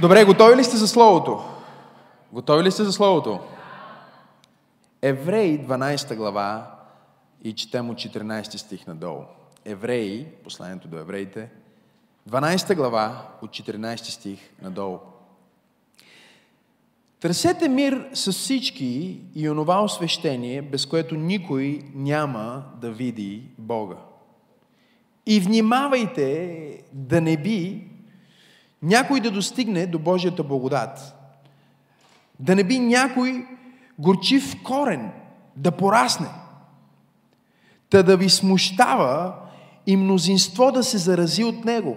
Добре, готови ли сте за Словото? Готови ли сте за Словото? Евреи, 12 глава, и четем от 14 стих надолу. Евреи, посланието до евреите, 12 глава, от 14 стих надолу. Търсете мир с всички и онова освещение, без което никой няма да види Бога. И внимавайте да не би някой да достигне до Божията благодат. Да не би някой горчив корен да порасне. Та да ви смущава и мнозинство да се зарази от него.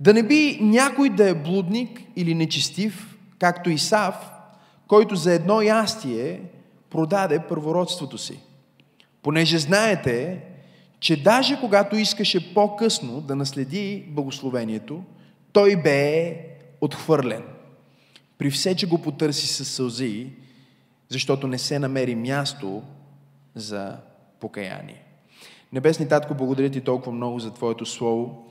Да не би някой да е блудник или нечестив, както Исав, който за едно ястие продаде първородството си. Понеже знаете, че даже когато искаше по-късно да наследи благословението, той бе отхвърлен. При все, че го потърси с сълзи, защото не се намери място за покаяние. Небесни Татко, благодаря ти толкова много за Твоето Слово.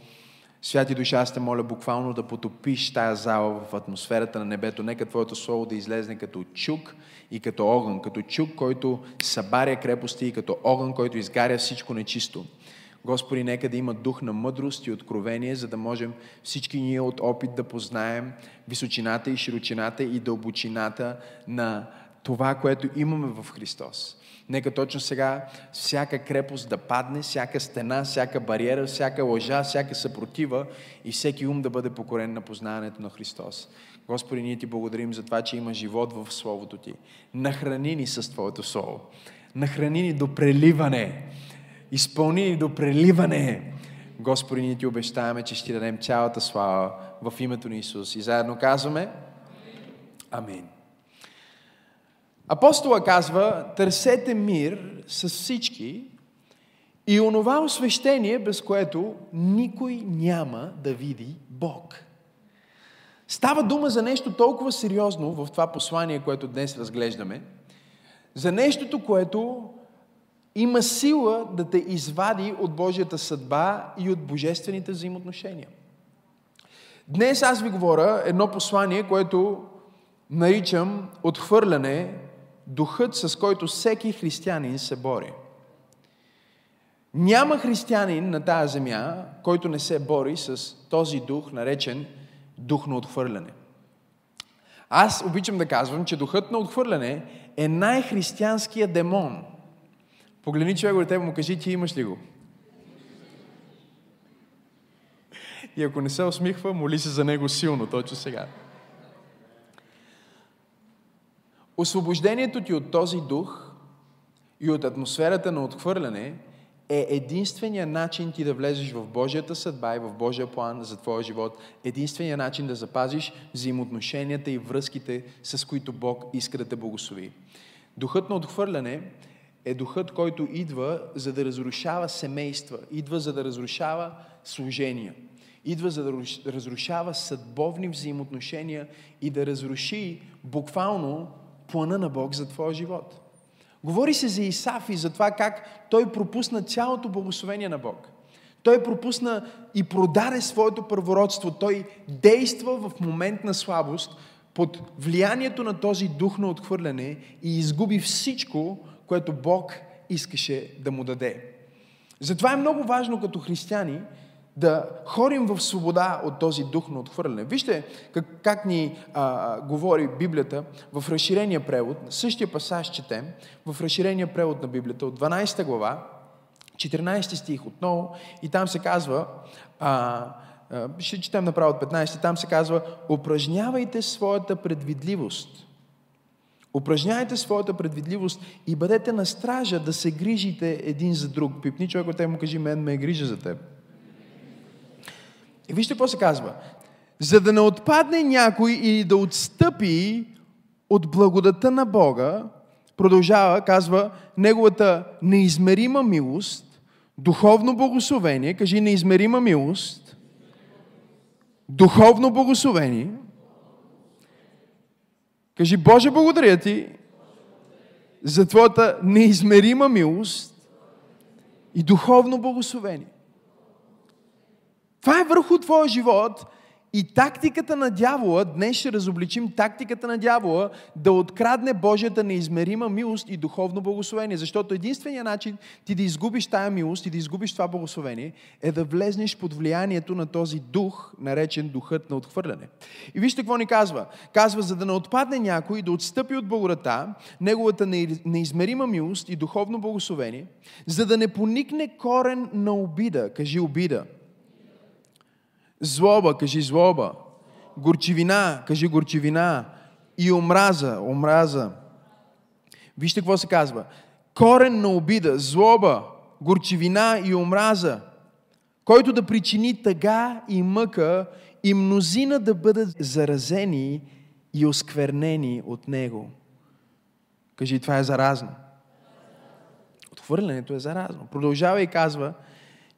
Святи душа, аз те моля буквално да потопиш тая зала в атмосферата на небето. Нека Твоето Слово да излезне като чук и като огън. Като чук, който събаря крепости и като огън, който изгаря всичко нечисто. Господи, нека да има дух на мъдрост и откровение, за да можем всички ние от опит да познаем височината и широчината и дълбочината на това, което имаме в Христос. Нека точно сега всяка крепост да падне, всяка стена, всяка бариера, всяка лъжа, всяка съпротива и всеки ум да бъде покорен на познаването на Христос. Господи, ние ти благодарим за това, че има живот в Словото ти. Нахрани ни с Твоето Слово. Нахрани ни до преливане. Изпълни ни до преливане. Господи, ние ти обещаваме, че ще дадем цялата слава в името на Исус. И заедно казваме Амин. Апостола казва, търсете мир с всички и онова освещение, без което никой няма да види Бог. Става дума за нещо толкова сериозно в това послание, което днес разглеждаме, за нещото, което има сила да те извади от Божията съдба и от божествените взаимоотношения. Днес аз ви говоря едно послание, което наричам отхвърляне духът, с който всеки християнин се бори. Няма християнин на тази земя, който не се бори с този дух, наречен дух на отхвърляне. Аз обичам да казвам, че духът на отхвърляне е най-християнския демон. Погледни човек до тебе му кажи, ти имаш ли го? И ако не се усмихва, моли се за него силно, точно сега. Освобождението ти от този дух и от атмосферата на отхвърляне е единствения начин ти да влезеш в Божията съдба и в Божия план за твоя живот. Единствения начин да запазиш взаимоотношенията и връзките, с които Бог иска да те благослови. Духът на отхвърляне е духът, който идва за да разрушава семейства, идва за да разрушава служения, идва за да разрушава съдбовни взаимоотношения и да разруши буквално плана на Бог за твоя живот. Говори се за Исаф и за това как той пропусна цялото благословение на Бог. Той пропусна и продаде своето първородство. Той действа в момент на слабост под влиянието на този дух на отхвърляне и изгуби всичко, което Бог искаше да му даде. Затова е много важно като християни да ходим в свобода от този дух на отхвърляне. Вижте как, как ни а, говори Библията в разширения превод, същия пасаж четем, в разширения превод на Библията от 12 глава, 14 стих отново, и там се казва, а, а, ще четем направо от 15, там се казва, упражнявайте своята предвидливост. Упражнявайте своята предвидливост и бъдете на стража да се грижите един за друг. Пипни човек от те му кажи, мен ме е грижа за теб. И вижте какво се казва. За да не отпадне някой или да отстъпи от благодата на Бога, продължава, казва, неговата неизмерима милост, духовно благословение, кажи неизмерима милост, духовно благословение, кажи Боже, благодаря ти за Твоята неизмерима милост и духовно благословение. Това е върху твоя живот И тактиката на дявола, днес ще разобличим тактиката на дявола да открадне Божията неизмерима милост и духовно благословение. Защото единственият начин ти да изгубиш тая милост и да изгубиш това благословение е да влезнеш под влиянието на този дух, наречен духът на отхвърляне. И вижте какво ни казва. Казва, за да не отпадне някой, да отстъпи от благодата, неговата неизмерима милост и духовно благословение, за да не поникне корен на обида. Кажи обида Злоба, кажи злоба. Горчивина, кажи горчивина. И омраза, омраза. Вижте какво се казва. Корен на обида, злоба, горчивина и омраза, който да причини тъга и мъка и мнозина да бъдат заразени и осквернени от него. Кажи, това е заразно. Отхвърлянето е заразно. Продължава и казва,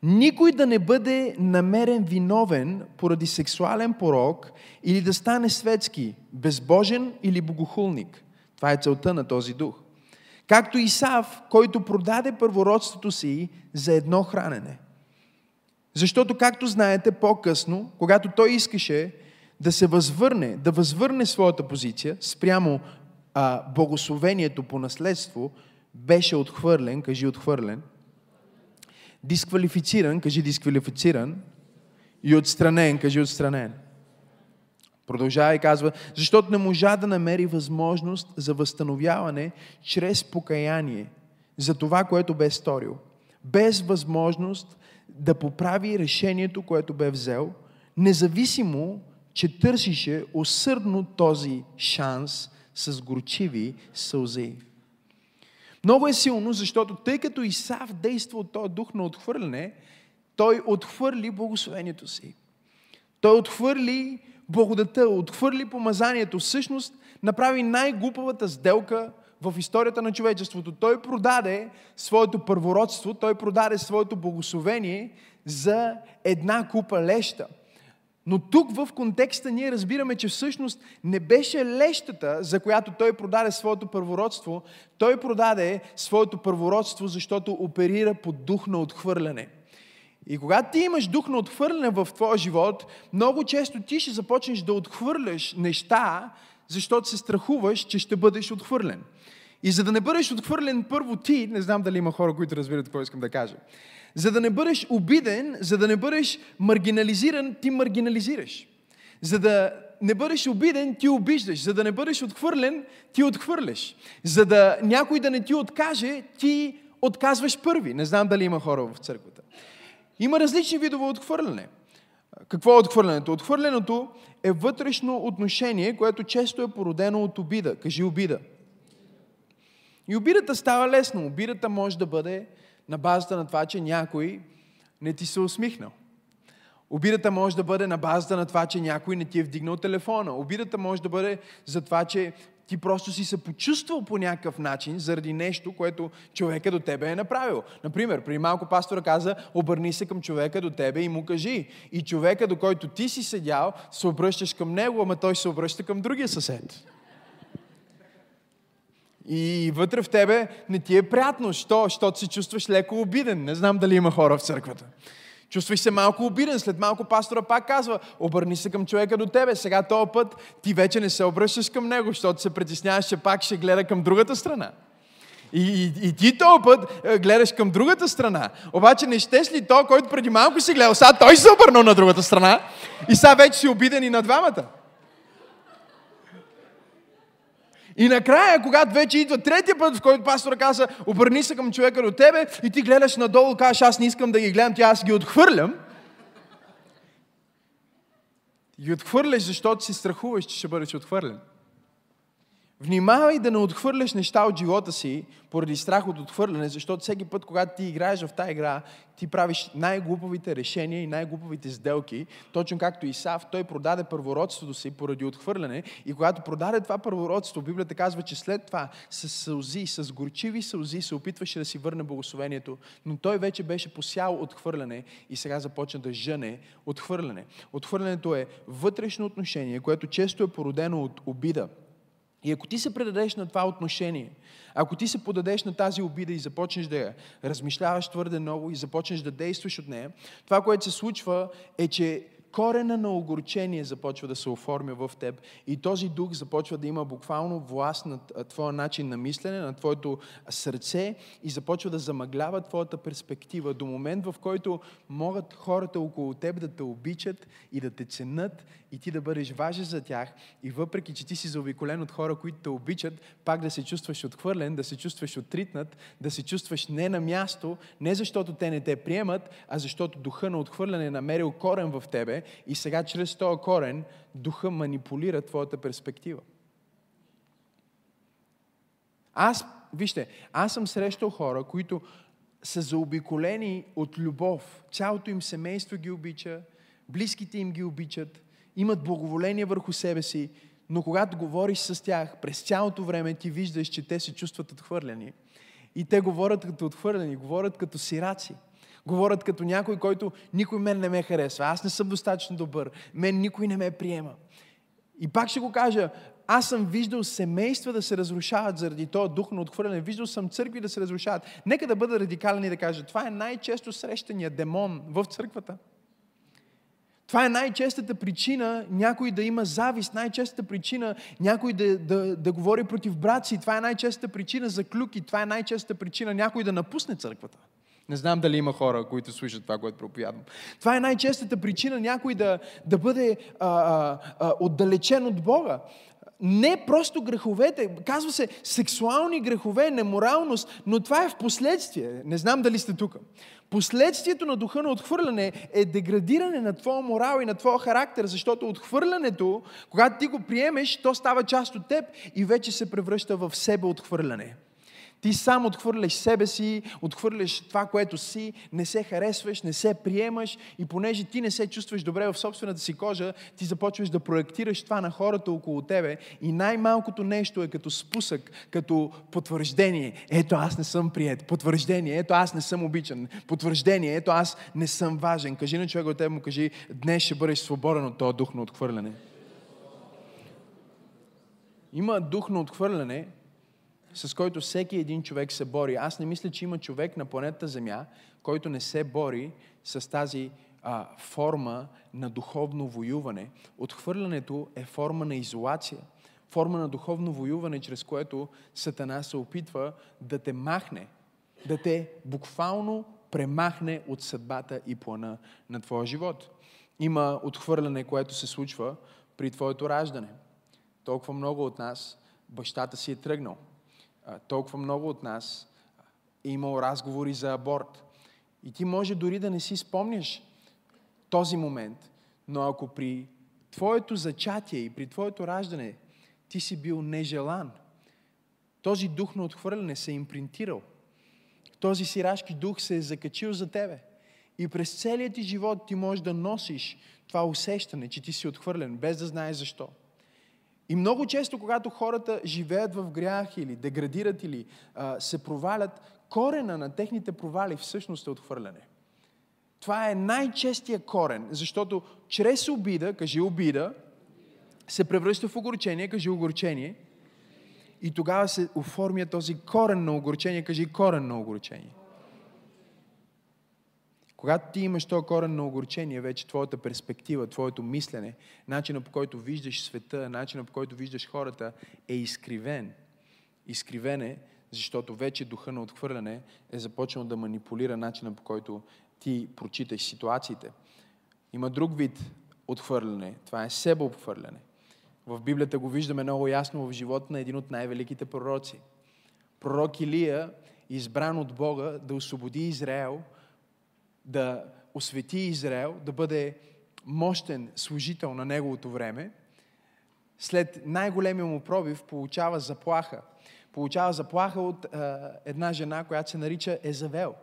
никой да не бъде намерен виновен поради сексуален порок или да стане светски, безбожен или богохулник. Това е целта на този дух. Както Исав, който продаде първородството си за едно хранене. Защото, както знаете, по-късно, когато той искаше да се възвърне, да възвърне своята позиция спрямо а, богословението по наследство, беше отхвърлен, кажи отхвърлен – дисквалифициран, кажи дисквалифициран, и отстранен, кажи отстранен. Продължава и казва, защото не можа да намери възможност за възстановяване чрез покаяние за това, което бе сторил. Без възможност да поправи решението, което бе взел, независимо, че търсише усърдно този шанс с горчиви сълзи. Много е силно, защото тъй като Исав действа от този дух на отхвърляне, той отхвърли благословението си. Той отхвърли благодата, отхвърли помазанието. Всъщност направи най-глупавата сделка в историята на човечеството. Той продаде своето първородство, той продаде своето благословение за една купа леща. Но тук в контекста ние разбираме, че всъщност не беше лещата, за която той продаде своето първородство. Той продаде своето първородство, защото оперира под дух на отхвърляне. И когато ти имаш дух на отхвърляне в твоя живот, много често ти ще започнеш да отхвърляш неща, защото се страхуваш, че ще бъдеш отхвърлен. И за да не бъдеш отхвърлен първо ти, не знам дали има хора, които разбират какво искам да кажа, за да не бъдеш обиден, за да не бъдеш маргинализиран, ти маргинализираш. За да не бъдеш обиден, ти обиждаш. За да не бъдеш отхвърлен, ти отхвърляш. За да някой да не ти откаже, ти отказваш първи. Не знам дали има хора в църквата. Има различни видове отхвърляне. Какво е отхвърлянето? Отхвърленото е вътрешно отношение, което често е породено от обида. Кажи обида. И обидата става лесно. Обидата може да бъде на базата на това, че някой не ти се усмихнал. Обидата може да бъде на базата на това, че някой не ти е вдигнал телефона. Обидата може да бъде за това, че ти просто си се почувствал по някакъв начин заради нещо, което човека до тебе е направил. Например, при малко пастора каза, обърни се към човека до тебе и му кажи. И човека, до който ти си седял, се обръщаш към него, ама той се обръща към другия съсед. И вътре в тебе не ти е приятно. Що? Защото се чувстваш леко обиден. Не знам дали има хора в църквата. Чувстваш се малко обиден. След малко пастора пак казва, обърни се към човека до тебе. Сега този път ти вече не се обръщаш към него, защото се притесняваш, че пак ще гледа към другата страна. И, и, и ти този път е, гледаш към другата страна. Обаче не щеш ли то, който преди малко си гледал, сега той се обърнал на другата страна и сега вече си обиден и на двамата. И накрая, когато вече идва третия път, в който пастора каза, обърни се към човека до тебе и ти гледаш надолу, кажеш, аз не искам да ги гледам, тя аз ги отхвърлям. И отхвърляш, защото си страхуваш, че ще бъдеш отхвърлен. Внимавай да не отхвърляш неща от живота си поради страх от отхвърляне, защото всеки път, когато ти играеш в тази игра, ти правиш най-глуповите решения и най-глуповите сделки, точно както Исав, той продаде първородството си поради отхвърляне и когато продаде това първородство, Библията казва, че след това с сълзи, с горчиви сълзи се опитваше да си върне благословението, но той вече беше посял отхвърляне и сега започна да жъне отхвърляне. Отхвърлянето е вътрешно отношение, което често е породено от обида, и ако ти се предадеш на това отношение, ако ти се подадеш на тази обида и започнеш да я размишляваш твърде много и започнеш да действаш от нея, това, което се случва е, че корена на огорчение започва да се оформя в теб и този дух започва да има буквално власт над твоя начин на мислене, на твоето сърце и започва да замъглява твоята перспектива до момент, в който могат хората около теб да те обичат и да те ценят и ти да бъдеш важен за тях и въпреки, че ти си заобиколен от хора, които те обичат, пак да се чувстваш отхвърлен, да се чувстваш отритнат, да се чувстваш не на място, не защото те не те приемат, а защото духа на отхвърляне е намерил корен в тебе и сега чрез този корен духа манипулира твоята перспектива. Аз, вижте, аз съм срещал хора, които са заобиколени от любов. Цялото им семейство ги обича, близките им ги обичат, имат благоволение върху себе си, но когато говориш с тях, през цялото време ти виждаш, че те се чувстват отхвърляни. И те говорят като отхвърляни, говорят като сираци. Говорят като някой, който никой мен не ме харесва. Аз не съм достатъчно добър. Мен никой не ме приема. И пак ще го кажа, аз съм виждал семейства да се разрушават заради този дух на отхвърляне. Виждал съм църкви да се разрушават. Нека да бъда радикален и да кажа, това е най-често срещания демон в църквата. Това е най-честата причина някой да има завист, най-честата причина някой да, да, да говори против брат си, това е най-честата причина за клюки, това е най-честата причина някой да напусне църквата. Не знам дали има хора, които слушат това, което проповядвам. Това е най-честата причина някой да, да бъде а, а, а, отдалечен от Бога. Не просто греховете, казва се сексуални грехове, неморалност, но това е в последствие. Не знам дали сте тук. Последствието на духа на отхвърляне е деградиране на твоя морал и на твоя характер, защото отхвърлянето, когато ти го приемеш, то става част от теб и вече се превръща в себе отхвърляне. Ти сам отхвърляш себе си, отхвърляш това, което си, не се харесваш, не се приемаш и понеже ти не се чувстваш добре в собствената си кожа, ти започваш да проектираш това на хората около тебе и най-малкото нещо е като спусък, като потвърждение. Ето аз не съм прият. Потвърждение. Ето аз не съм обичан. Потвърждение. Ето аз не съм важен. Кажи на човека от тебе му кажи, днес ще бъдеш свободен от този дух на отхвърляне. Има дух на отхвърляне, с който всеки един човек се бори. Аз не мисля, че има човек на планетата Земя, който не се бори с тази а, форма на духовно воюване. Отхвърлянето е форма на изолация, форма на духовно воюване, чрез което Сатана се опитва да те махне, да те буквално премахне от съдбата и плана на твоя живот. Има отхвърляне, което се случва при твоето раждане. Толкова много от нас бащата си е тръгнал толкова много от нас е имал разговори за аборт. И ти може дори да не си спомняш този момент, но ако при твоето зачатие и при твоето раждане ти си бил нежелан, този дух на отхвърляне се е импринтирал. Този сирашки дух се е закачил за тебе. И през целият ти живот ти можеш да носиш това усещане, че ти си отхвърлен, без да знаеш защо. И много често, когато хората живеят в грях или деградират или а, се провалят, корена на техните провали всъщност е отхвърляне. Това е най-честия корен, защото чрез обида, кажи обида, се превръща в огорчение, кажи огорчение, и тогава се оформя този корен на огорчение, кажи корен на огорчение. Когато ти имаш този корен на огорчение, вече твоята перспектива, твоето мислене, начинът по който виждаш света, начинът по който виждаш хората е изкривен. Изкривен е, защото вече духа на отхвърляне е започнал да манипулира начина по който ти прочиташ ситуациите. Има друг вид отхвърляне. Това е себеобхвърляне. В Библията го виждаме много ясно в живота на един от най-великите пророци. Пророк Илия, избран от Бога да освободи Израел – да освети Израел, да бъде мощен служител на неговото време, след най-големия му пробив получава заплаха. Получава заплаха от е, една жена, която се нарича Езавел.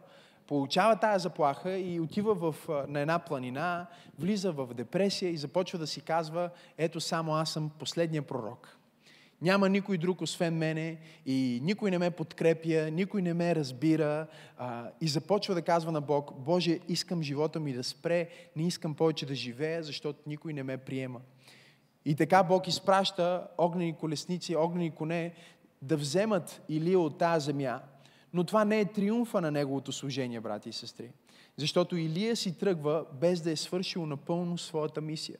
Получава тази заплаха и отива в, на една планина, влиза в депресия и започва да си казва, ето само аз съм последния пророк. Няма никой друг освен мене и никой не ме подкрепя, никой не ме разбира а, и започва да казва на Бог, Боже, искам живота ми да спре, не искам повече да живея, защото никой не ме приема. И така Бог изпраща огнени колесници, огнени коне да вземат Илия от тази земя. Но това не е триумфа на неговото служение, брати и сестри. Защото Илия си тръгва без да е свършил напълно своята мисия.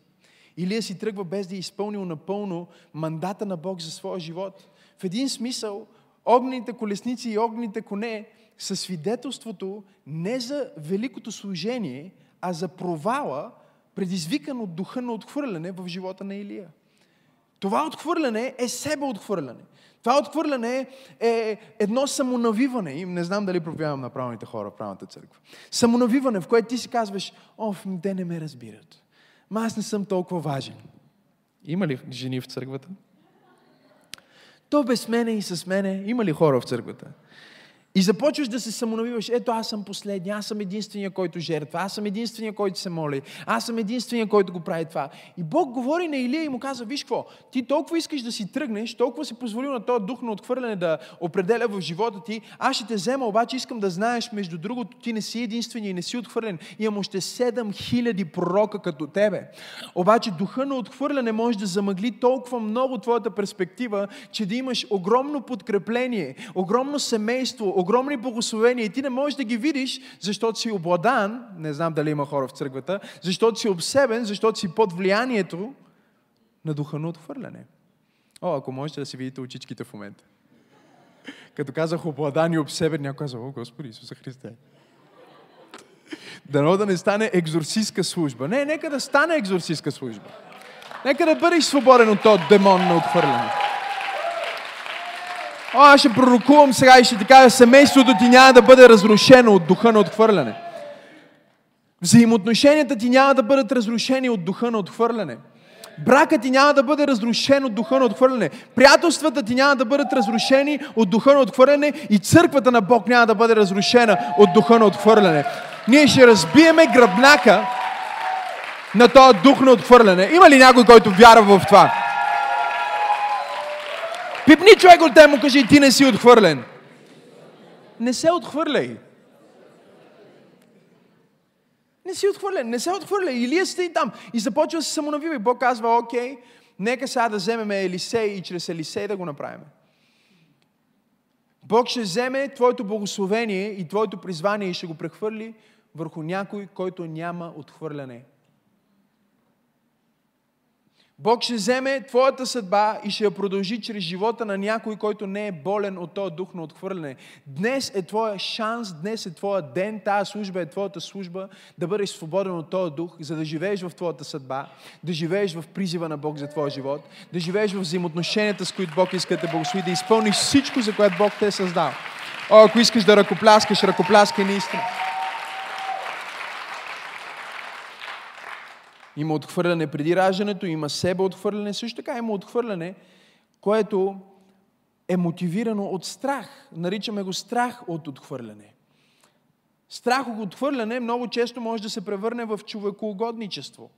Илия си тръгва без да е изпълнил напълно мандата на Бог за своя живот. В един смисъл, огнените колесници и огнените коне са свидетелството не за великото служение, а за провала, предизвикан от духа на отхвърляне в живота на Илия. Това отхвърляне е себе отхвърляне. Това отхвърляне е едно самонавиване. И не знам дали проповядвам на правилните хора в правилната църква. Самонавиване, в което ти си казваш, о, те не ме разбират. Ма аз не съм толкова важен. Има ли жени в църквата? То без мене и с мене. Има ли хора в църквата? И започваш да се самонавиваш. Ето аз съм последния, аз съм единствения, който жертва, аз съм единствения, който се моли, аз съм единствения, който го прави това. И Бог говори на Илия и му казва, виж какво, ти толкова искаш да си тръгнеш, толкова си позволил на този дух на отхвърляне да определя в живота ти, аз ще те взема, обаче искам да знаеш, между другото, ти не си единствения и не си отхвърлен. Имам още 7000 пророка като тебе. Обаче духа на отхвърляне може да замъгли толкова много твоята перспектива, че да имаш огромно подкрепление, огромно семейство, огромни благословения и ти не можеш да ги видиш, защото си обладан, не знам дали има хора в църквата, защото си обсебен, защото си под влиянието на духа на отхвърляне. О, ако можете да си видите очичките в момента. Като казах обладан и обсебен, някой каза, о, Господи Исуса Христе. Дано да не стане екзорсистка служба. Не, нека да стане екзорсистка служба. Нека да бъдеш свободен от този демон на отхвърляне. О, аз ще пророкувам сега и ще ти кажа, семейството ти няма да бъде разрушено от духа на отхвърляне. Взаимоотношенията ти няма да бъдат разрушени от духа на отхвърляне. Бракът ти няма да бъде разрушен от духа на отхвърляне. Приятелствата ти няма да бъдат разрушени от духа на отхвърляне и църквата на Бог няма да бъде разрушена от духа на отхвърляне. Ние ще разбиеме гръбнака на този дух на отхвърляне. Има ли някой, който вярва в това? Пипни човек от те му кажи, ти не си отхвърлен. Не се отхвърляй. Не си отхвърлен, не се отхвърляй. Илия стои там и започва да се самонавива. И Бог казва, окей, нека сега да вземем Елисей и чрез Елисей да го направим. Бог ще вземе твоето благословение и твоето призвание и ще го прехвърли върху някой, който няма отхвърляне. Бог ще вземе твоята съдба и ще я продължи чрез живота на някой, който не е болен от този дух на отхвърляне. Днес е твоя шанс, днес е твоя ден, тази служба е твоята служба да бъдеш свободен от този дух, за да живееш в твоята съдба, да живееш в призива на Бог за твоя живот, да живееш в взаимоотношенията, с които Бог иска да благослови, да изпълниш всичко, за което Бог те е създал. О, ако искаш да ръкопляскаш, ръкопляскай наистина. Има отхвърляне преди раждането, има себе отхвърляне, също така има отхвърляне, което е мотивирано от страх. Наричаме го страх от отхвърляне. Страх от отхвърляне много често може да се превърне в човекоугодничество.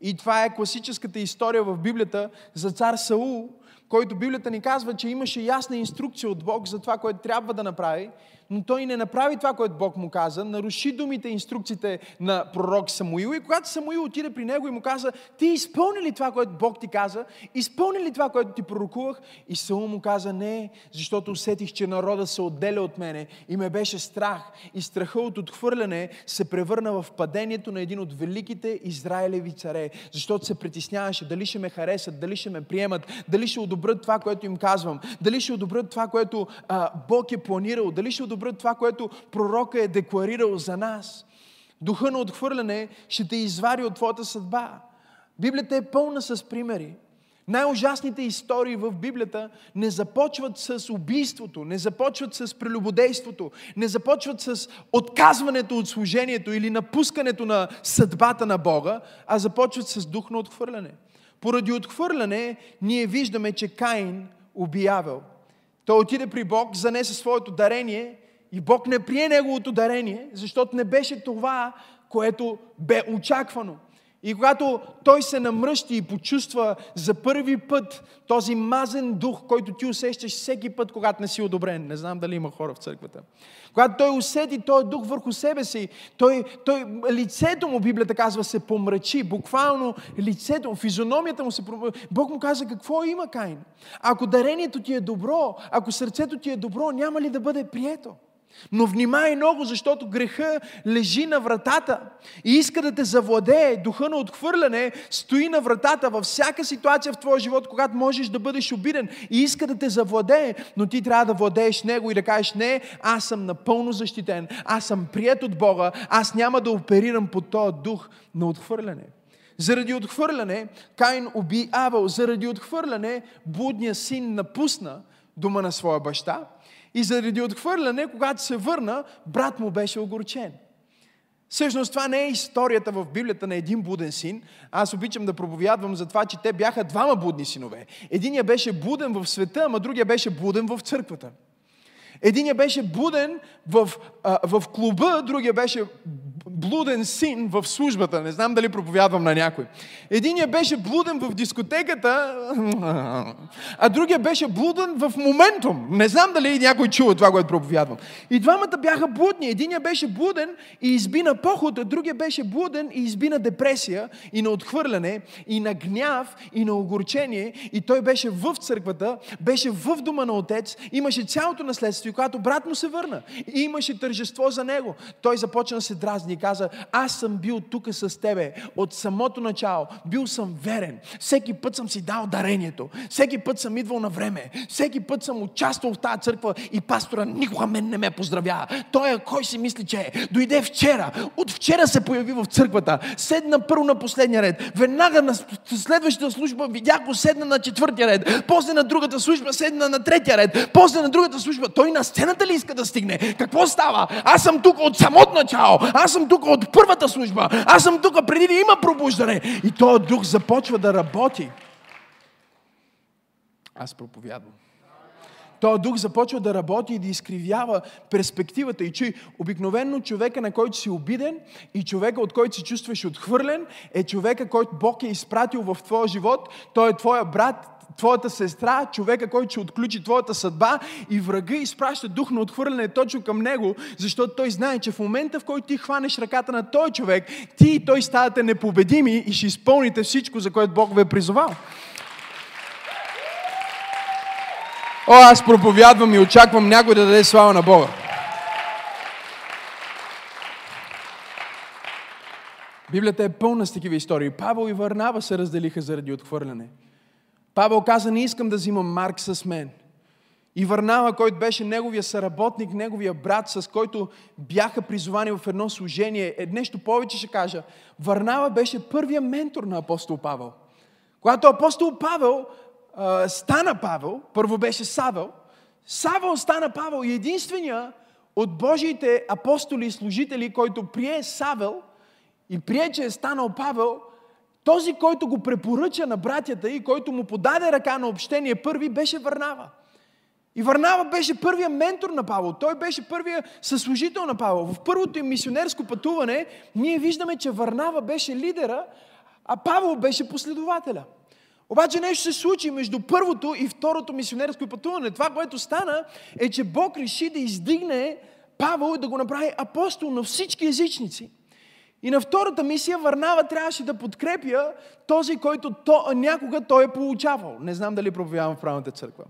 И това е класическата история в Библията за цар Саул, който Библията ни казва, че имаше ясна инструкция от Бог за това, което трябва да направи, но той не направи това, което Бог му каза, наруши думите и инструкциите на пророк Самуил и когато Самуил отиде при него и му каза, ти изпълни ли това, което Бог ти каза? Изпълни ли това, което ти пророкувах? И Саул му каза, не, защото усетих, че народа се отделя от мене и ме беше страх. И страха от отхвърляне се превърна в падението на един от великите Израилеви царе, защото се притесняваше дали ще ме харесат, дали ще ме приемат, дали ще одобрят това, което им казвам, дали ще одобрят това, което а, Бог е планирал, дали ще одобрят това, което пророка е декларирал за нас. Духа на отхвърляне ще те извади от твоята съдба. Библията е пълна с примери. Най-ужасните истории в Библията не започват с убийството, не започват с прелюбодейството, не започват с отказването от служението или напускането на съдбата на Бога, а започват с дух на отхвърляне. Поради отхвърляне ние виждаме, че Каин уби Авел. Той отиде при Бог, занесе своето дарение и Бог не прие неговото дарение, защото не беше това, което бе очаквано. И когато той се намръщи и почувства за първи път този мазен дух, който ти усещаш всеки път, когато не си одобрен. Не знам дали има хора в църквата. Когато той усети този дух върху себе си, той, той, лицето му, Библията казва, се помрачи. Буквално лицето физиономията му се. Бог му каза, какво има Каин? Ако дарението ти е добро, ако сърцето ти е добро, няма ли да бъде прието? Но внимай много, защото греха лежи на вратата и иска да те завладее. Духа на отхвърляне стои на вратата във всяка ситуация в твоя живот, когато можеш да бъдеш обиден и иска да те завладее, но ти трябва да владееш него и да кажеш, не, аз съм напълно защитен, аз съм прият от Бога, аз няма да оперирам под този дух на отхвърляне. Заради отхвърляне Каин уби Авел. Заради отхвърляне блудният син напусна дома на своя баща. И заради отхвърляне, когато се върна, брат му беше огорчен. Всъщност това не е историята в Библията на един буден син. Аз обичам да проповядвам за това, че те бяха двама будни синове. Единия беше буден в света, ама другия беше буден в църквата. Единия беше буден в, а, в клуба, другия беше блуден син в службата. Не знам дали проповядвам на някой. Единия беше блуден в дискотеката, а другия беше блуден в моментум. Не знам дали някой чува това, което проповядвам. И двамата бяха блудни. Единия беше блуден и изби на поход, а другия беше блуден и изби на депресия и на отхвърляне, и на гняв, и на огорчение. И той беше в църквата, беше в дома на отец, имаше цялото наследство и когато брат му се върна и имаше тържество за него, той започна да се дразни каза, аз съм бил тук с тебе от самото начало, бил съм верен, всеки път съм си дал дарението, всеки път съм идвал на време, всеки път съм участвал в тази църква и пастора никога мен не ме поздравява. Той е, кой си мисли, че е? Дойде вчера, от вчера се появи в църквата, седна първо на последния ред, веднага на следващата служба видях го седна на четвъртия ред, после на другата служба седна на третия ред, после на другата служба, той на сцената ли иска да стигне? Какво става? Аз съм тук от самото начало. Аз съм тук от първата служба. Аз съм тук преди да има пробуждане. И този дух започва да работи. Аз проповядвам. Този дух започва да работи и да изкривява перспективата. И че обикновенно човека, на който си обиден и човека, от който се чувстваш отхвърлен, е човека, който Бог е изпратил в твоя живот. Той е твоя брат, твоята сестра, човека, който ще отключи твоята съдба и врага изпраща дух на отхвърляне точно към него, защото той знае, че в момента, в който ти хванеш ръката на този човек, ти и той ставате непобедими и ще изпълните всичко, за което Бог ви е призовал. О, аз проповядвам и очаквам някой да даде слава на Бога. Библията е пълна с такива истории. Павел и Варнава се разделиха заради отхвърляне. Павел каза, не искам да взимам Марк с мен. И Варнава, който беше неговия съработник, неговия брат, с който бяха призовани в едно служение, е нещо повече ще кажа. Варнава беше първия ментор на апостол Павел. Когато апостол Павел а, стана Павел, първо беше Савел, Савел стана Павел и единствения от Божиите апостоли и служители, който прие Савел и прие, че е станал Павел, този, който го препоръча на братята и който му подаде ръка на общение първи, беше Варнава. И Варнава беше първия ментор на Павел. Той беше първия съслужител на Павел. В първото им мисионерско пътуване ние виждаме, че Варнава беше лидера, а Павел беше последователя. Обаче нещо се случи между първото и второто мисионерско пътуване. Това, което стана, е, че Бог реши да издигне Павел и да го направи апостол на всички езичници. И на втората мисия Варнава трябваше да подкрепя този, който то, някога той е получавал. Не знам дали проповядвам в правната църква.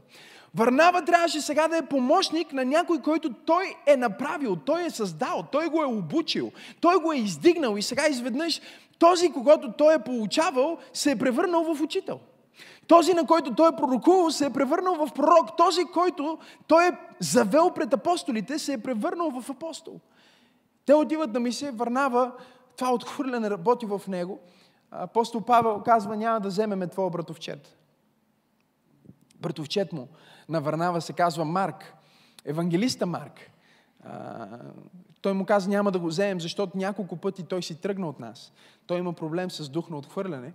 Варнава трябваше сега да е помощник на някой, който той е направил, той е създал, той го е обучил, той го е издигнал и сега изведнъж този, когато той е получавал, се е превърнал в учител. Този, на който той е пророкувал, се е превърнал в пророк. Този, който той е завел пред апостолите, се е превърнал в апостол. Те отиват на мисия, Варнава това отхвърляне работи в него, апостол Павел казва, няма да вземеме твоя братовчет. Братовчет му на Варнава се казва Марк, евангелиста Марк. А, той му каза, няма да го вземем, защото няколко пъти той си тръгна от нас. Той има проблем с дух на отхвърляне.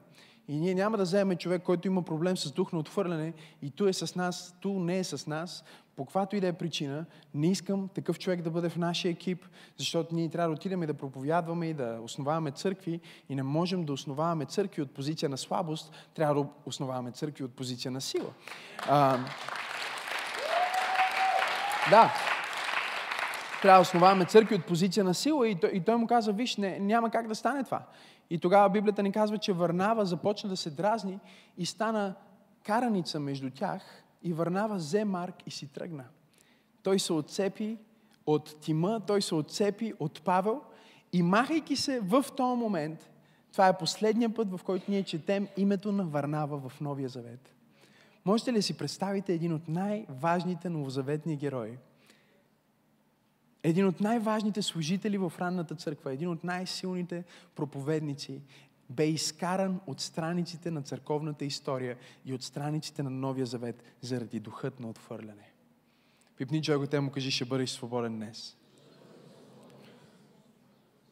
И ние няма да вземем човек, който има проблем с дух на отхвърляне и ту е с нас, ту не е с нас, по каквато и да е причина, не искам такъв човек да бъде в нашия екип, защото ние трябва да отидем и да проповядваме и да основаваме църкви и не можем да основаваме църкви от позиция на слабост, трябва да основаваме църкви от позиция на сила. А, да. Трябва да основаваме църкви от позиция на сила и той, и той му каза, виж, не, няма как да стане това. И тогава Библията ни казва, че Върнава започна да се дразни и стана караница между тях и Върнава взе Марк и си тръгна. Той се отцепи от Тима, той се отцепи от Павел и махайки се в този момент, това е последния път, в който ние четем името на Варнава в Новия Завет. Можете ли си представите един от най-важните новозаветни герои? Един от най-важните служители в ранната църква, един от най-силните проповедници, бе изкаран от страниците на църковната история и от страниците на Новия Завет заради духът на отвърляне. Пипни те му кажи, ще бъдеш свободен днес.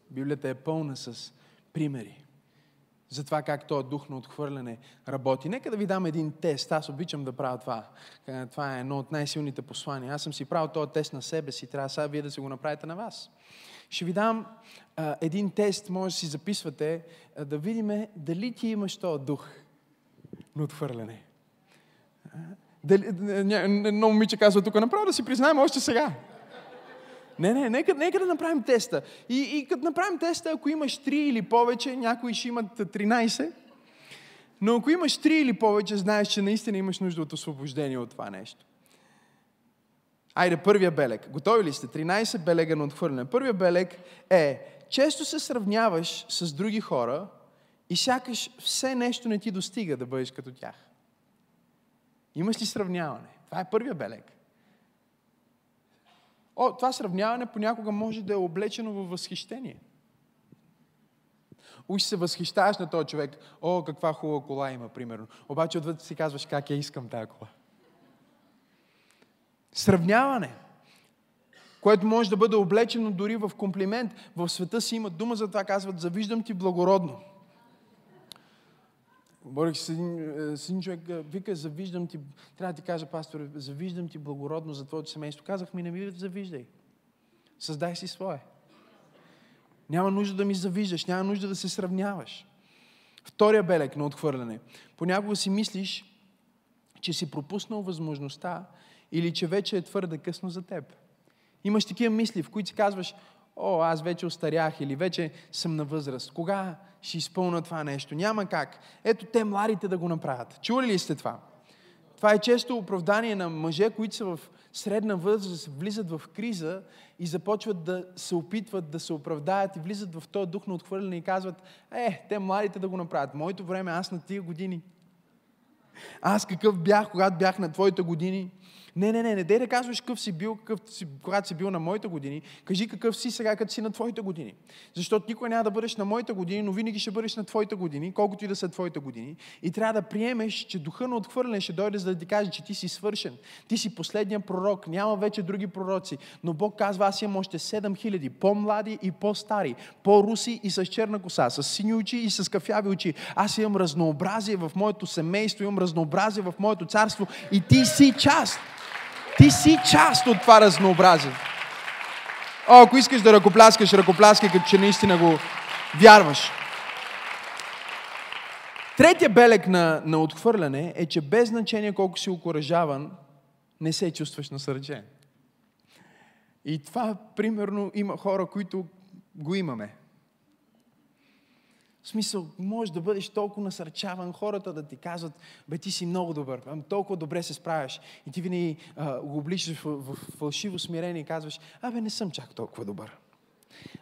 Библията е пълна с примери за това как този дух на отхвърляне работи. Нека да ви дам един тест. Аз обичам да правя това. Е, това е едно от най-силните послания. Аз съм си правил този тест на себе си. Трябва сега вие да се го направите на вас. Ще ви дам а, един тест, може да си записвате, а, да видим дали ти имаш този дух на отхвърляне. Дали, едно момиче казва тук, направо да си признаем още сега. Не, не, нека, нека да направим теста. И, и като направим теста, ако имаш 3 или повече, някои ще имат 13, но ако имаш 3 или повече, знаеш, че наистина имаш нужда от освобождение от това нещо. Айде, първия белег. Готови ли сте? 13 белега на отхвърляне. Първия белег е, често се сравняваш с други хора и сякаш все нещо не ти достига да бъдеш като тях. Имаш ли сравняване? Това е първия белег. О, това сравняване понякога може да е облечено във възхищение. Уж се възхищаваш на този човек. О, каква хубава кола има, примерно. Обаче отвъд си казваш, как я искам тази кола. Сравняване, което може да бъде облечено дори в комплимент. В света си има дума за това, казват, завиждам ти благородно. Говорих с един, е, с един човек, е, вика, завиждам ти, трябва да ти кажа, пастор, завиждам ти благородно за твоето семейство. Казах ми, не ми завиждай. Създай си свое. Няма нужда да ми завиждаш, няма нужда да се сравняваш. Втория белег на отхвърляне. Понякога си мислиш, че си пропуснал възможността или че вече е твърде късно за теб. Имаш такива мисли, в които си казваш, о, аз вече остарях или вече съм на възраст. Кога ще изпълна това нещо? Няма как. Ето те младите да го направят. Чували ли сте това? Това е често оправдание на мъже, които са в средна възраст, влизат в криза и започват да се опитват да се оправдаят и влизат в този дух на отхвърляне и казват, е, те младите да го направят. Моето време, аз на тия години. Аз какъв бях, когато бях на твоите години. Не, не, не, не дей да казваш какъв си бил, какъв си, когато си бил на моите години. Кажи какъв си сега, като си на твоите години. Защото никой няма да бъдеш на моите години, но винаги ще бъдеш на твоите години, колкото и да са твоите години. И трябва да приемеш, че духа на отхвърляне ще дойде за да ти каже, че ти си свършен. Ти си последния пророк, няма вече други пророци. Но Бог казва, аз имам още 7000, по-млади и по-стари, по-руси и с черна коса, с сини очи и с кафяви очи. Аз имам разнообразие в моето семейство, имам разнообразие в моето царство и ти си част. Ти си част от това разнообразие. О, ако искаш да ръкопляскаш, ръкопляскай, като че наистина го вярваш. Третия белег на, на отхвърляне е, че без значение колко си окоръжаван, не се чувстваш насърчен. И това, примерно, има хора, които го имаме. В смисъл, можеш да бъдеш толкова насърчаван, хората да ти казват, бе, ти си много добър, толкова добре се справяш. И ти винаги го обличаш в, в, в фалшиво смирение и казваш, абе, не съм чак толкова добър.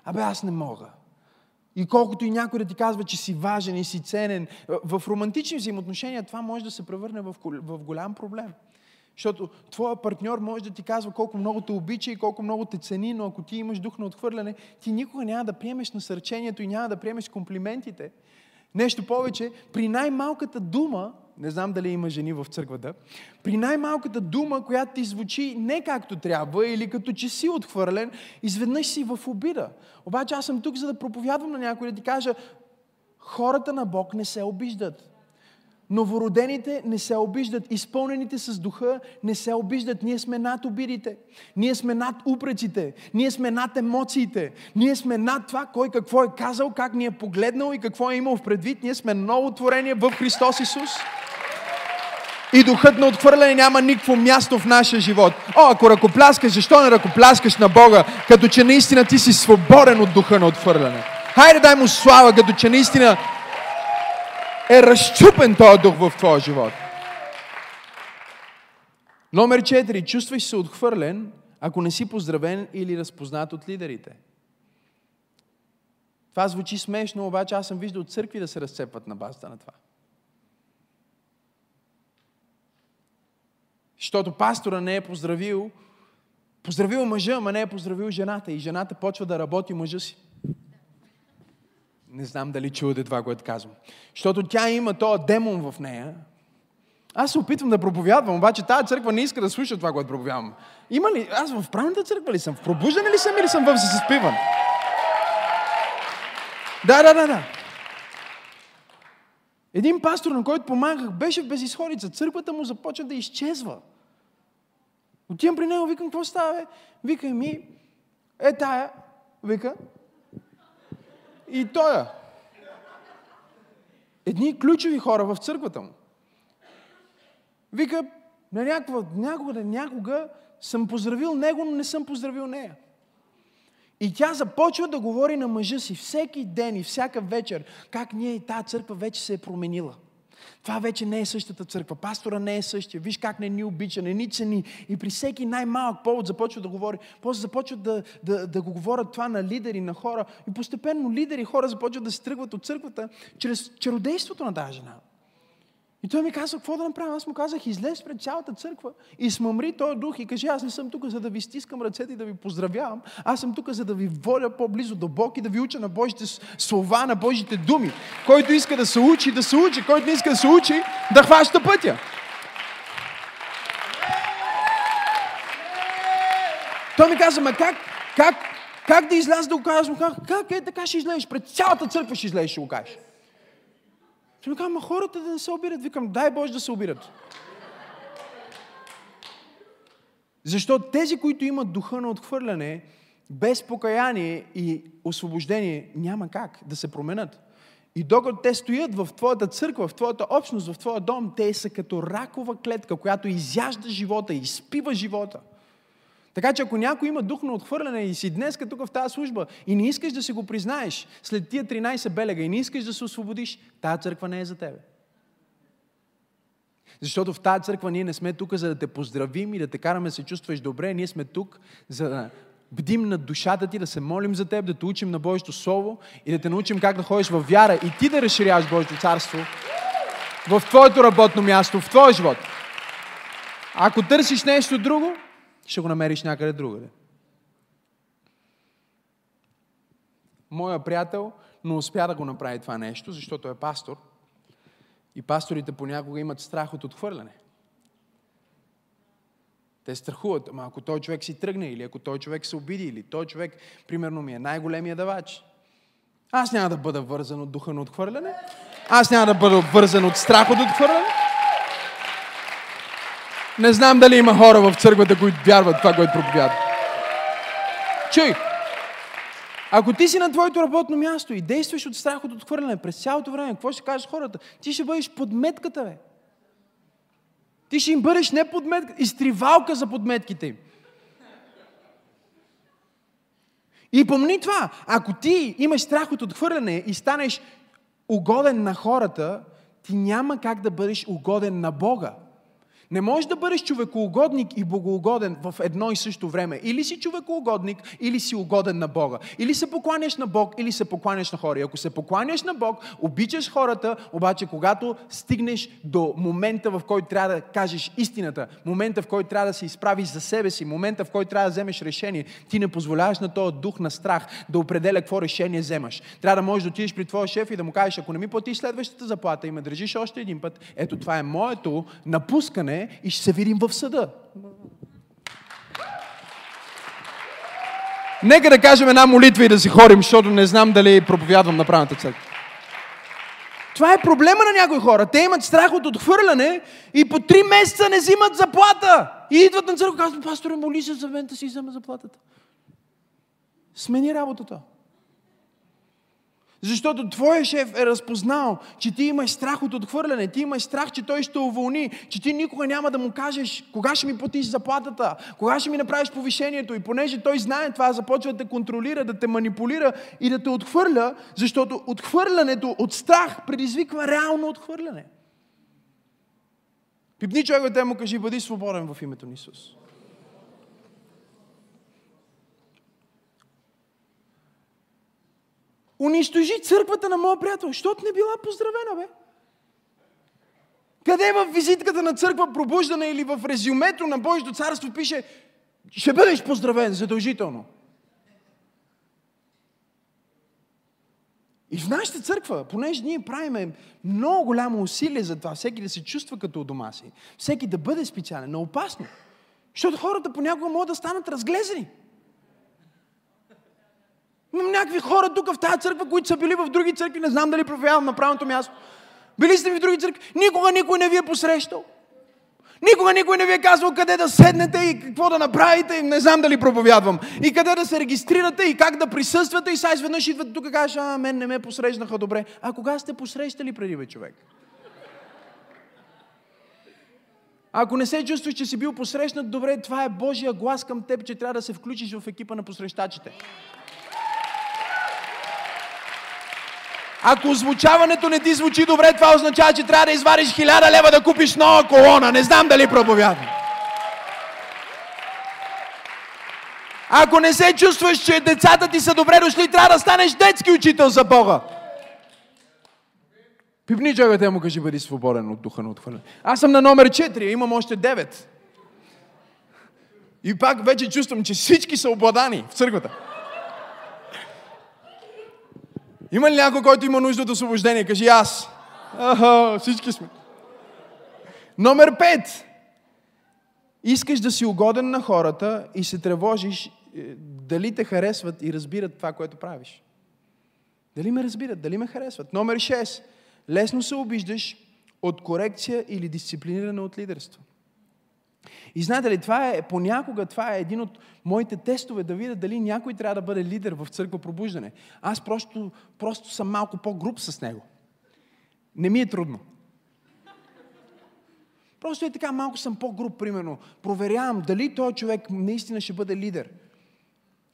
Абе, аз не мога. И колкото и някой да ти казва, че си важен и си ценен, в романтични взаимоотношения това може да се превърне в, в голям проблем. Защото твоя партньор може да ти казва колко много те обича и колко много те цени, но ако ти имаш дух на отхвърляне, ти никога няма да приемеш насърчението и няма да приемеш комплиментите. Нещо повече, при най-малката дума, не знам дали има жени в църквата, при най-малката дума, която ти звучи не както трябва или като че си отхвърлен, изведнъж си в обида. Обаче аз съм тук, за да проповядвам на някой да ти кажа, хората на Бог не се обиждат. Новородените не се обиждат, изпълнените с духа не се обиждат. Ние сме над обидите, ние сме над упреците, ние сме над емоциите, ние сме над това кой какво е казал, как ни е погледнал и какво е имал в предвид. Ние сме ново творение в Христос Исус. И духът на отхвърляне няма никакво място в нашия живот. О, ако ръкопляскаш, защо не ръкопляскаш на Бога, като че наистина ти си свободен от духа на отхвърляне? Хайде дай му слава, като че наистина е разчупен този дух в твоя живот. Номер 4. Чувстваш се отхвърлен, ако не си поздравен или разпознат от лидерите. Това звучи смешно, обаче аз съм виждал църкви да се разцепват на базата на това. Защото пастора не е поздравил, поздравил мъжа, ама не е поздравил жената. И жената почва да работи мъжа си. Не знам дали чувате това, което казвам. Защото тя има този демон в нея. Аз се опитвам да проповядвам, обаче тази църква не иска да слуша това, което проповядвам. Има ли? Аз в правилната църква ли съм? В пробуждане ли съм или съм в заспиван? Да, да, да, да. Един пастор, на който помагах, беше в безисходица. Църквата му започва да изчезва. Отивам при него, викам, какво става, бе? Вика ми, е тая, вика, и тоя. Едни ключови хора в църквата му. Вика, на някога, някога, някога съм поздравил него, но не съм поздравил нея. И тя започва да говори на мъжа си всеки ден и всяка вечер, как ние и тази църква вече се е променила. Това вече не е същата църква. Пастора не е същия. Виж как не ни обича, не ни цени. И при всеки най-малък повод започва да говори. После започват да, да, да го говорят това на лидери, на хора. И постепенно лидери, хора започват да се тръгват от църквата чрез чародейството на тази жена. И той ми каза, какво да направя? Аз му казах, излез пред цялата църква и смъмри този дух и кажи, аз не съм тук, за да ви стискам ръцете и да ви поздравявам. Аз съм тук, за да ви водя по-близо до Бог и да ви уча на Божите слова, на Божите думи. Който иска да се учи, да се учи. Който не иска да се учи, да хваща пътя. Той ми каза, ма как, как, как да изляза да го кажа? Как, как е така ще излезеш? Пред цялата църква ще излезеш, ще го кажеш. Ще ми казвам, ма хората да не се обират. Викам, дай Боже да се обират. Защото тези, които имат духа на отхвърляне, без покаяние и освобождение, няма как да се променят. И докато те стоят в твоята църква, в твоята общност, в твоя дом, те са като ракова клетка, която изяжда живота, изпива живота. Така че ако някой има дух на отхвърляне и си днес тук в тази служба и не искаш да си го признаеш след тия 13 белега и не искаш да се освободиш, тази църква не е за тебе. Защото в тази църква ние не сме тук за да те поздравим и да те караме да се чувстваш добре. Ние сме тук за да бдим над душата ти, да се молим за теб, да те учим на Божието Слово и да те научим как да ходиш в вяра и ти да разширяваш Божието царство в твоето работно място, в твоя живот. Ако търсиш нещо друго, ще го намериш някъде другаде. Моя приятел не успя да го направи това нещо, защото е пастор. И пасторите понякога имат страх от отхвърляне. Те страхуват, ама ако той човек си тръгне, или ако той човек се обиди, или той човек, примерно, ми е най-големия давач. Аз няма да бъда вързан от духа на отхвърляне. Аз няма да бъда вързан от страх от отхвърляне. Не знам дали има хора в църквата, които вярват това, което проповядва. Чуй! Ако ти си на твоето работно място и действаш от страх от отхвърляне през цялото време, какво ще кажеш хората? Ти ще бъдеш подметката, бе. Ти ще им бъдеш не подметка, изтривалка за подметките им. И помни това, ако ти имаш страх от отхвърляне и станеш угоден на хората, ти няма как да бъдеш угоден на Бога. Не можеш да бъдеш човекоугодник и богоугоден в едно и също време. Или си човекоугодник, или си угоден на Бога. Или се покланяш на Бог, или се покланяш на хора. И ако се покланяш на Бог, обичаш хората, обаче когато стигнеш до момента, в който трябва да кажеш истината, момента, в който трябва да се изправиш за себе си, момента, в който трябва да вземеш решение, ти не позволяваш на този дух на страх да определя какво решение вземаш. Трябва да можеш да отидеш при твоя шеф и да му кажеш, ако не ми платиш следващата заплата и ме държиш още един път, ето това е моето напускане и ще се видим в съда. Нека да кажем една молитва и да си ходим, защото не знам дали проповядвам на правната църква. Това е проблема на някои хора. Те имат страх от отхвърляне и по три месеца не взимат заплата. И идват на църква и казват, пасторе, моли се за мен да си взема заплатата. Смени работата. Защото твоя шеф е разпознал, че ти имаш страх от отхвърляне, ти имаш страх, че той ще уволни, че ти никога няма да му кажеш кога ще ми платиш заплатата, кога ще ми направиш повишението. И понеже той знае това, започва да те контролира, да те манипулира и да те отхвърля, защото отхвърлянето от страх предизвиква реално отхвърляне. Пипни човек те му кажи, бъди свободен в името на Исус. Унищожи църквата на моя приятел, защото не била поздравена, бе. Къде в визитката на църква пробуждане или в резюмето на Божието царство пише ще бъдеш поздравен задължително. И в нашата църква, понеже ние правиме много голямо усилие за това, всеки да се чувства като у дома си, всеки да бъде специален, но опасно. Защото хората понякога могат да станат разглезени. Имам някакви хора тук в тази църква, които са били в други църкви, не знам дали проявявам на правилното място. Били сте в други църкви, никога никой не ви е посрещал. Никога никой не ви е казвал къде да седнете и какво да направите и не знам дали проповядвам. И къде да се регистрирате и как да присъствате и сега изведнъж идват тук и кажеш, а, мен не ме посрещнаха добре. А кога сте посрещали преди бе човек? Ако не се чувстваш, че си бил посрещнат добре, това е Божия глас към теб, че трябва да се включиш в екипа на посрещачите. Ако озвучаването не ти звучи добре, това означава, че трябва да извадиш хиляда лева да купиш нова колона. Не знам дали проповядвам. Ако не се чувстваш, че децата ти са добре дошли, трябва да станеш детски учител за Бога. Пипни човекът му кажи, бъди свободен от духа на отхвърляне. Аз съм на номер 4, имам още 9. И пак вече чувствам, че всички са обладани в църквата. Има ли някой, който има нужда от освобождение? Кажи аз. Аха, всички сме. Номер пет. Искаш да си угоден на хората и се тревожиш е, дали те харесват и разбират това, което правиш. Дали ме разбират, дали ме харесват. Номер 6. Лесно се обиждаш от корекция или дисциплиниране от лидерство. И знаете ли, това е, понякога това е един от моите тестове да видя дали някой трябва да бъде лидер в църква пробуждане. Аз просто, просто съм малко по-груп с него. Не ми е трудно. Просто е така, малко съм по-груп, примерно. Проверявам дали този човек наистина ще бъде лидер.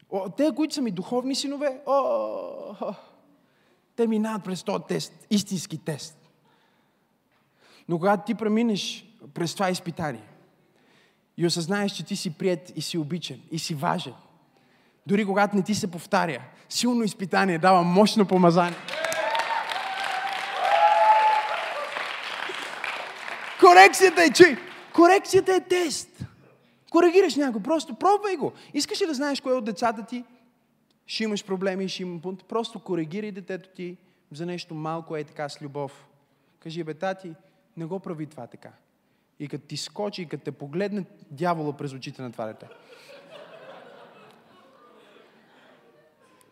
О, те, които са ми духовни синове, о, о, те минават през този тест, истински тест. Но когато ти преминеш през това изпитание, и осъзнаеш, че ти си прият и си обичан и си важен. Дори когато не ти се повтаря. Силно изпитание дава мощно помазание. Корекцията е, че корекцията е тест. Коригираш някой, просто пробвай го. Искаш ли да знаеш кое от децата ти ще имаш проблеми и ще има пункт? Просто коригирай детето ти за нещо малко, е така с любов. Кажи, бе, тати, не го прави това така и като ти скочи, и като те погледне дявола през очите на това дете.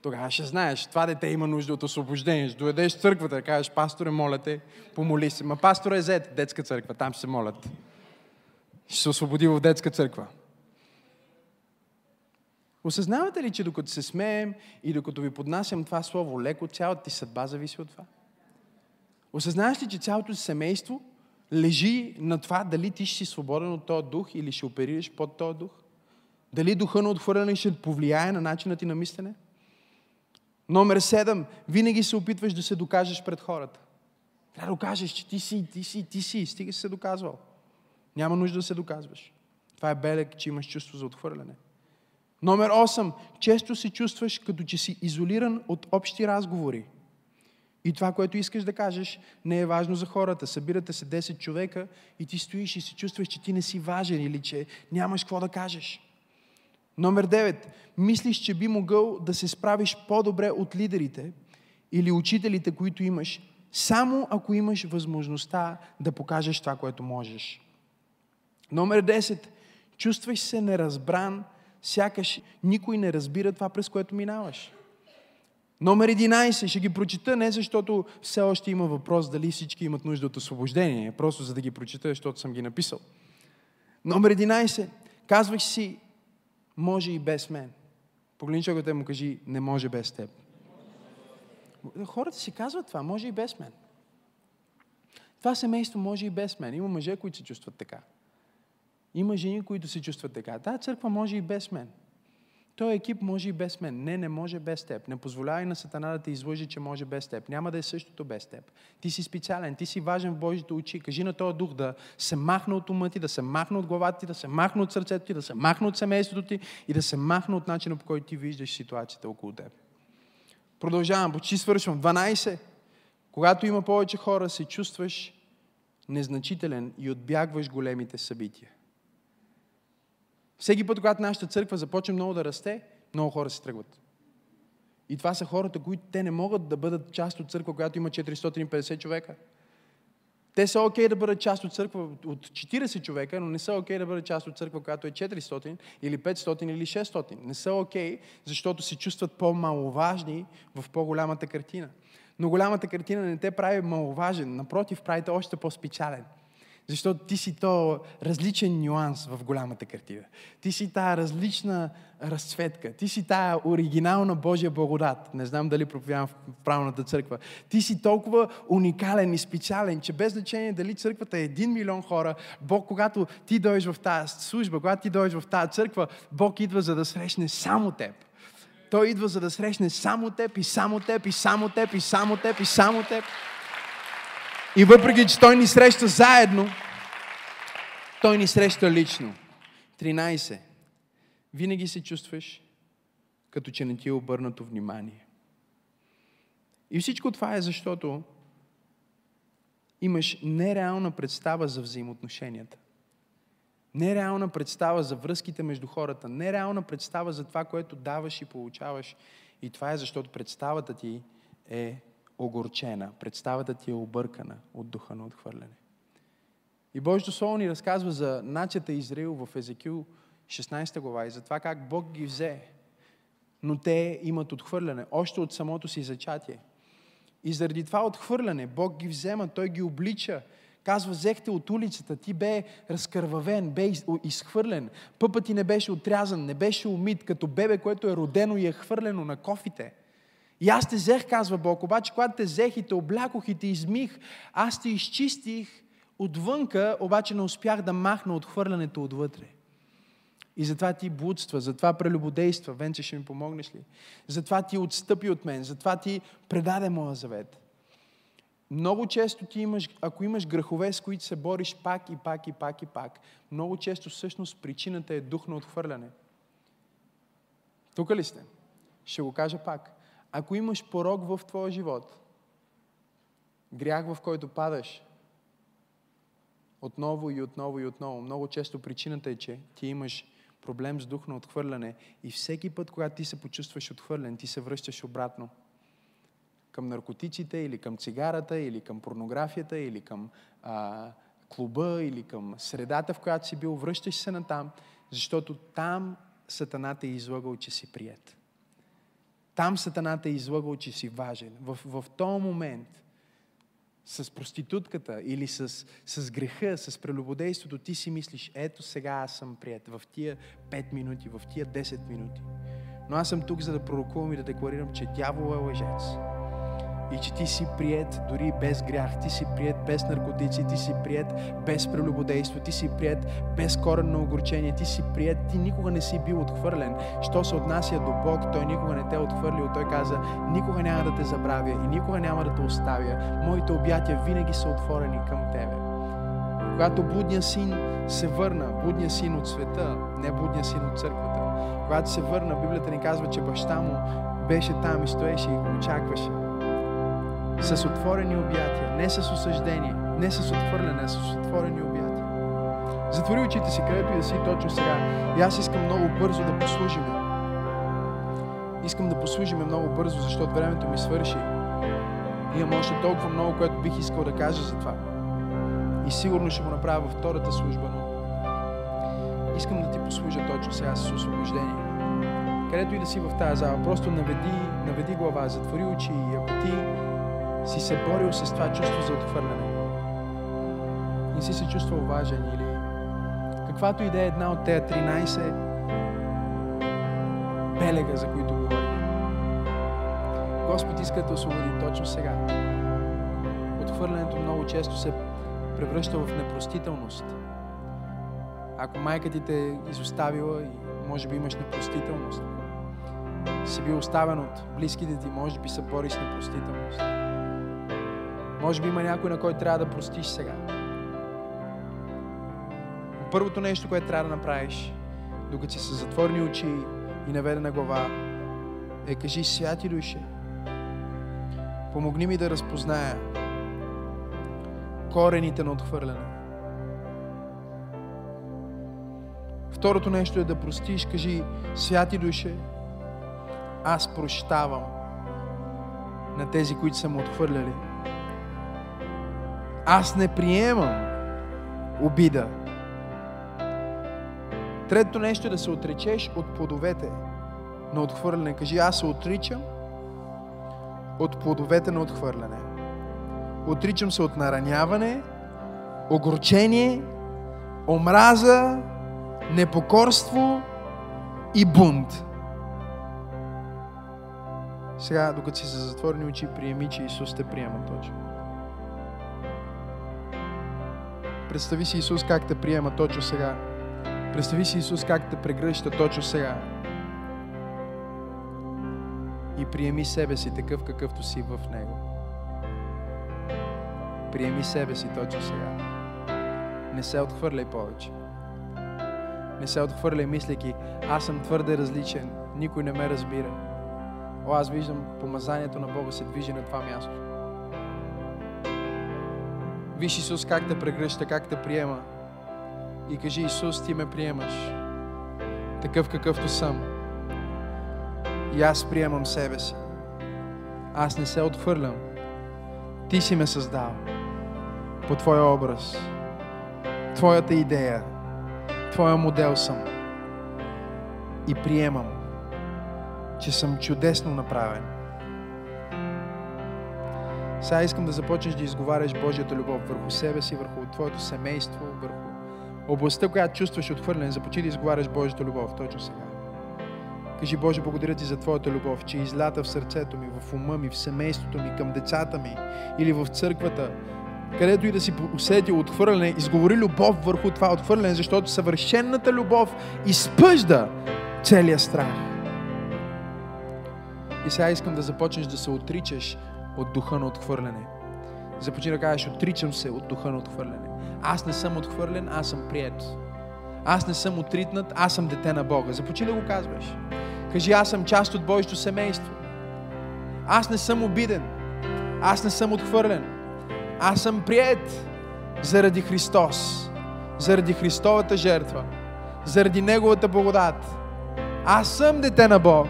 Тогава ще знаеш, това дете има нужда от освобождение. Ще доведеш в църквата кажеш, пасторе, моля те, помоли се. Ма пастор е зет, детска църква, там ще се молят. Ще се освободи в детска църква. Осъзнавате ли, че докато се смеем и докато ви поднасям това слово леко, цялата ти съдба зависи от това? Осъзнаваш ли, че цялото семейство лежи на това дали ти ще си свободен от този дух или ще оперираш под този дух? Дали духа на отхвърляне ще повлияе на начина ти на мислене? Номер седем. Винаги се опитваш да се докажеш пред хората. Трябва да докажеш, че ти си, ти си, ти си. Стига си се доказвал. Няма нужда да се доказваш. Това е белег, че имаш чувство за отхвърляне. Номер 8. Често се чувстваш като че си изолиран от общи разговори. И това, което искаш да кажеш, не е важно за хората. Събирате се 10 човека и ти стоиш и се чувстваш, че ти не си важен или че нямаш какво да кажеш. Номер 9. Мислиш, че би могъл да се справиш по-добре от лидерите или учителите, които имаш, само ако имаш възможността да покажеш това, което можеш. Номер 10. Чувстваш се неразбран, сякаш никой не разбира това, през което минаваш. Номер 11 ще ги прочита не защото все още има въпрос дали всички имат нужда от освобождение, просто за да ги прочита, защото съм ги написал. Номер 11. Казваш си, може и без мен. Погледни човекът и му кажи, не може без теб. Хората си казват това, може и без мен. Това семейство може и без мен. Има мъже, които се чувстват така. Има жени, които се чувстват така. Та църква може и без мен. Той екип може и без мен. Не, не може без теб. Не позволявай на Сатана да те излъжи, че може без теб. Няма да е същото без теб. Ти си специален, ти си важен в Божите очи. Кажи на този дух да се махне от ума ти, да се махне от главата ти, да се махне от сърцето ти, да се махне от семейството ти и да се махне от начина по който ти виждаш ситуацията около теб. Продължавам, почти свършвам. 12. Когато има повече хора, се чувстваш незначителен и отбягваш големите събития. Всеки път, когато нашата църква започне много да расте, много хора се тръгват. И това са хората, които те не могат да бъдат част от църква, която има 450 човека. Те са окей okay да бъдат част от църква от 40 човека, но не са окей okay да бъдат част от църква, която е 400 или 500 или 600. Не са окей, okay, защото се чувстват по-маловажни в по-голямата картина. Но голямата картина не те прави маловажен, напротив, прави те още по-спечален. Защото ти си то различен нюанс в голямата картина. Ти си тая различна разцветка. Ти си тая оригинална Божия благодат. Не знам дали проповядвам в правилната църква. Ти си толкова уникален и специален, че без значение дали църквата е един милион хора, Бог, когато ти дойдеш в тази служба, когато ти дойдеш в тази църква, Бог идва за да срещне само теб. Той идва за да срещне само теб и само теб и само теб и само теб и само теб. И въпреки, че Той ни среща заедно, Той ни среща лично. 13. Винаги се чувстваш, като че не ти е обърнато внимание. И всичко това е защото имаш нереална представа за взаимоотношенията. Нереална представа за връзките между хората. Нереална представа за това, което даваш и получаваш. И това е защото представата ти е огорчена. Представата ти е объркана от духа на отхвърляне. И Божието Слово ни разказва за начата Израил в Езекил 16 глава и за това как Бог ги взе, но те имат отхвърляне, още от самото си зачатие. И заради това отхвърляне Бог ги взема, Той ги облича, Казва, взехте от улицата, ти бе разкървавен, бе изхвърлен. Пъпът ти не беше отрязан, не беше умит, като бебе, което е родено и е хвърлено на кофите. И аз те взех, казва Бог, обаче когато те взех и те облякох и те измих, аз те изчистих отвънка, обаче не успях да махна отхвърлянето отвътре. И затова ти блудства, затова прелюбодейства. Венце, ще ми помогнеш ли? Затова ти отстъпи от мен, затова ти предаде моя завет. Много често ти имаш, ако имаш грехове, с които се бориш пак и пак и пак и пак, много често всъщност причината е дух на отхвърляне. Тук ли сте? Ще го кажа пак. Ако имаш порог в твоя живот, грях в който падаш, отново и отново и отново, много често причината е, че ти имаш проблем с дух на отхвърляне и всеки път, когато ти се почувстваш отхвърлен, ти се връщаш обратно към наркотиците, или към цигарата, или към порнографията, или към а, клуба, или към средата, в която си бил, връщаш се на там, защото там Сатаната е излагал, че си прият. Там Сатаната е излагал, че си важен. В, в този момент с проститутката или с, с греха, с прелюбодейството, ти си мислиш, ето сега аз съм прият в тия 5 минути, в тия 10 минути. Но аз съм тук, за да пророкувам и да декларирам, че дявол е лъжец и че ти си прият дори без грях, ти си прият без наркотици, ти си прият без прелюбодейство, ти си прият без коренно огорчение, ти си прият, ти никога не си бил отхвърлен. Що се отнася до Бог, Той никога не те е отхвърлил. Той каза, никога няма да те забравя и никога няма да те оставя. Моите обятия винаги са отворени към тебе. Когато блудния син се върна, блудния син от света, не блудния син от църквата, когато се върна, Библията ни казва, че баща му беше там и стоеше и го очакваше с отворени обятия, не с осъждение, не с отвърляне, а с отворени обятия. Затвори очите си, където и да си точно сега. И аз искам много бързо да послужим. Искам да послужим много бързо, защото времето ми свърши. Имам още толкова много, което бих искал да кажа за това. И сигурно ще го направя във втората служба, но искам да ти послужа точно сега с освобождение. Където и да си в тази зала, просто наведи, наведи глава, затвори очи и ако ти си се борил с това чувство за отхвърляне. Не си се чувствал важен или каквато и да е една от тези 13 белега, за които говорим. Господ иска да освободи точно сега. Отхвърлянето много често се превръща в непростителност. Ако майка ти те е изоставила и може би имаш непростителност, си бил оставен от близките ти, може би се бориш с непростителност. Може би има някой, на който трябва да простиш сега. Първото нещо, което трябва да направиш, докато си с затворени очи и наведена глава, е кажи, святи душе, Помогни ми да разпозная корените на отхвърляне. Второто нещо е да простиш. Кажи, святи душе, аз прощавам на тези, които са ме отхвърляли. Аз не приемам обида. Третото нещо е да се отречеш от плодовете на отхвърляне. Кажи, аз се отричам от плодовете на отхвърляне. Отричам се от нараняване, огорчение, омраза, непокорство и бунт. Сега, докато си за затворени очи, приеми, че Исус те приема точно. Представи си Исус как те приема точно сега. Представи си Исус как те прегръща точно сега. И приеми себе си такъв какъвто си в Него. Приеми себе си точно сега. Не се отхвърляй повече. Не се отхвърляй, мислейки, аз съм твърде различен, никой не ме разбира. О, аз виждам помазанието на Бога се движи на това място. Виж Исус как те прегръща, как те приема. И кажи, Исус, ти ме приемаш. Такъв какъвто съм. И аз приемам себе си. Аз не се отхвърлям. Ти си ме създал по Твоя образ. Твоята идея. Твоя модел съм. И приемам, че съм чудесно направен. Сега искам да започнеш да изговаряш Божията любов върху себе си, върху твоето семейство, върху областта, която чувстваш отхвърлен. Започни да изговаряш Божията любов точно сега. Кажи, Боже, благодаря ти за Твоята любов, че излята в сърцето ми, в ума ми, в семейството ми, към децата ми или в църквата, където и да си усети отхвърляне, изговори любов върху това отхвърляне, защото съвършенната любов изпъжда целия страх. И сега искам да започнеш да се отричаш от духа на отхвърляне. Започни да кажеш, отричам се от духа на отхвърляне. Аз не съм отхвърлен, аз съм прият. Аз не съм отритнат, аз съм дете на Бога. Започни да го казваш. Кажи, аз съм част от Божието семейство. Аз не съм обиден. Аз не съм отхвърлен. Аз съм прият заради Христос. Заради Христовата жертва. Заради Неговата благодат. Аз съм дете на Бог.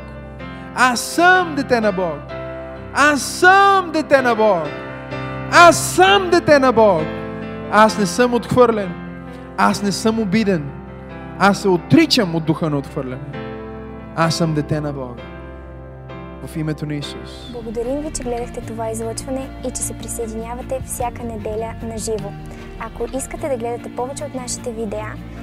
Аз съм дете на Бог. Аз съм дете на Бог. Аз съм дете на Бог. Аз не съм отхвърлен. Аз не съм обиден. Аз се отричам от духа на отхвърляне. Аз съм дете на Бога. В името на Исус. Благодарим ви, че гледахте това излъчване и че се присъединявате всяка неделя на живо. Ако искате да гледате повече от нашите видеа,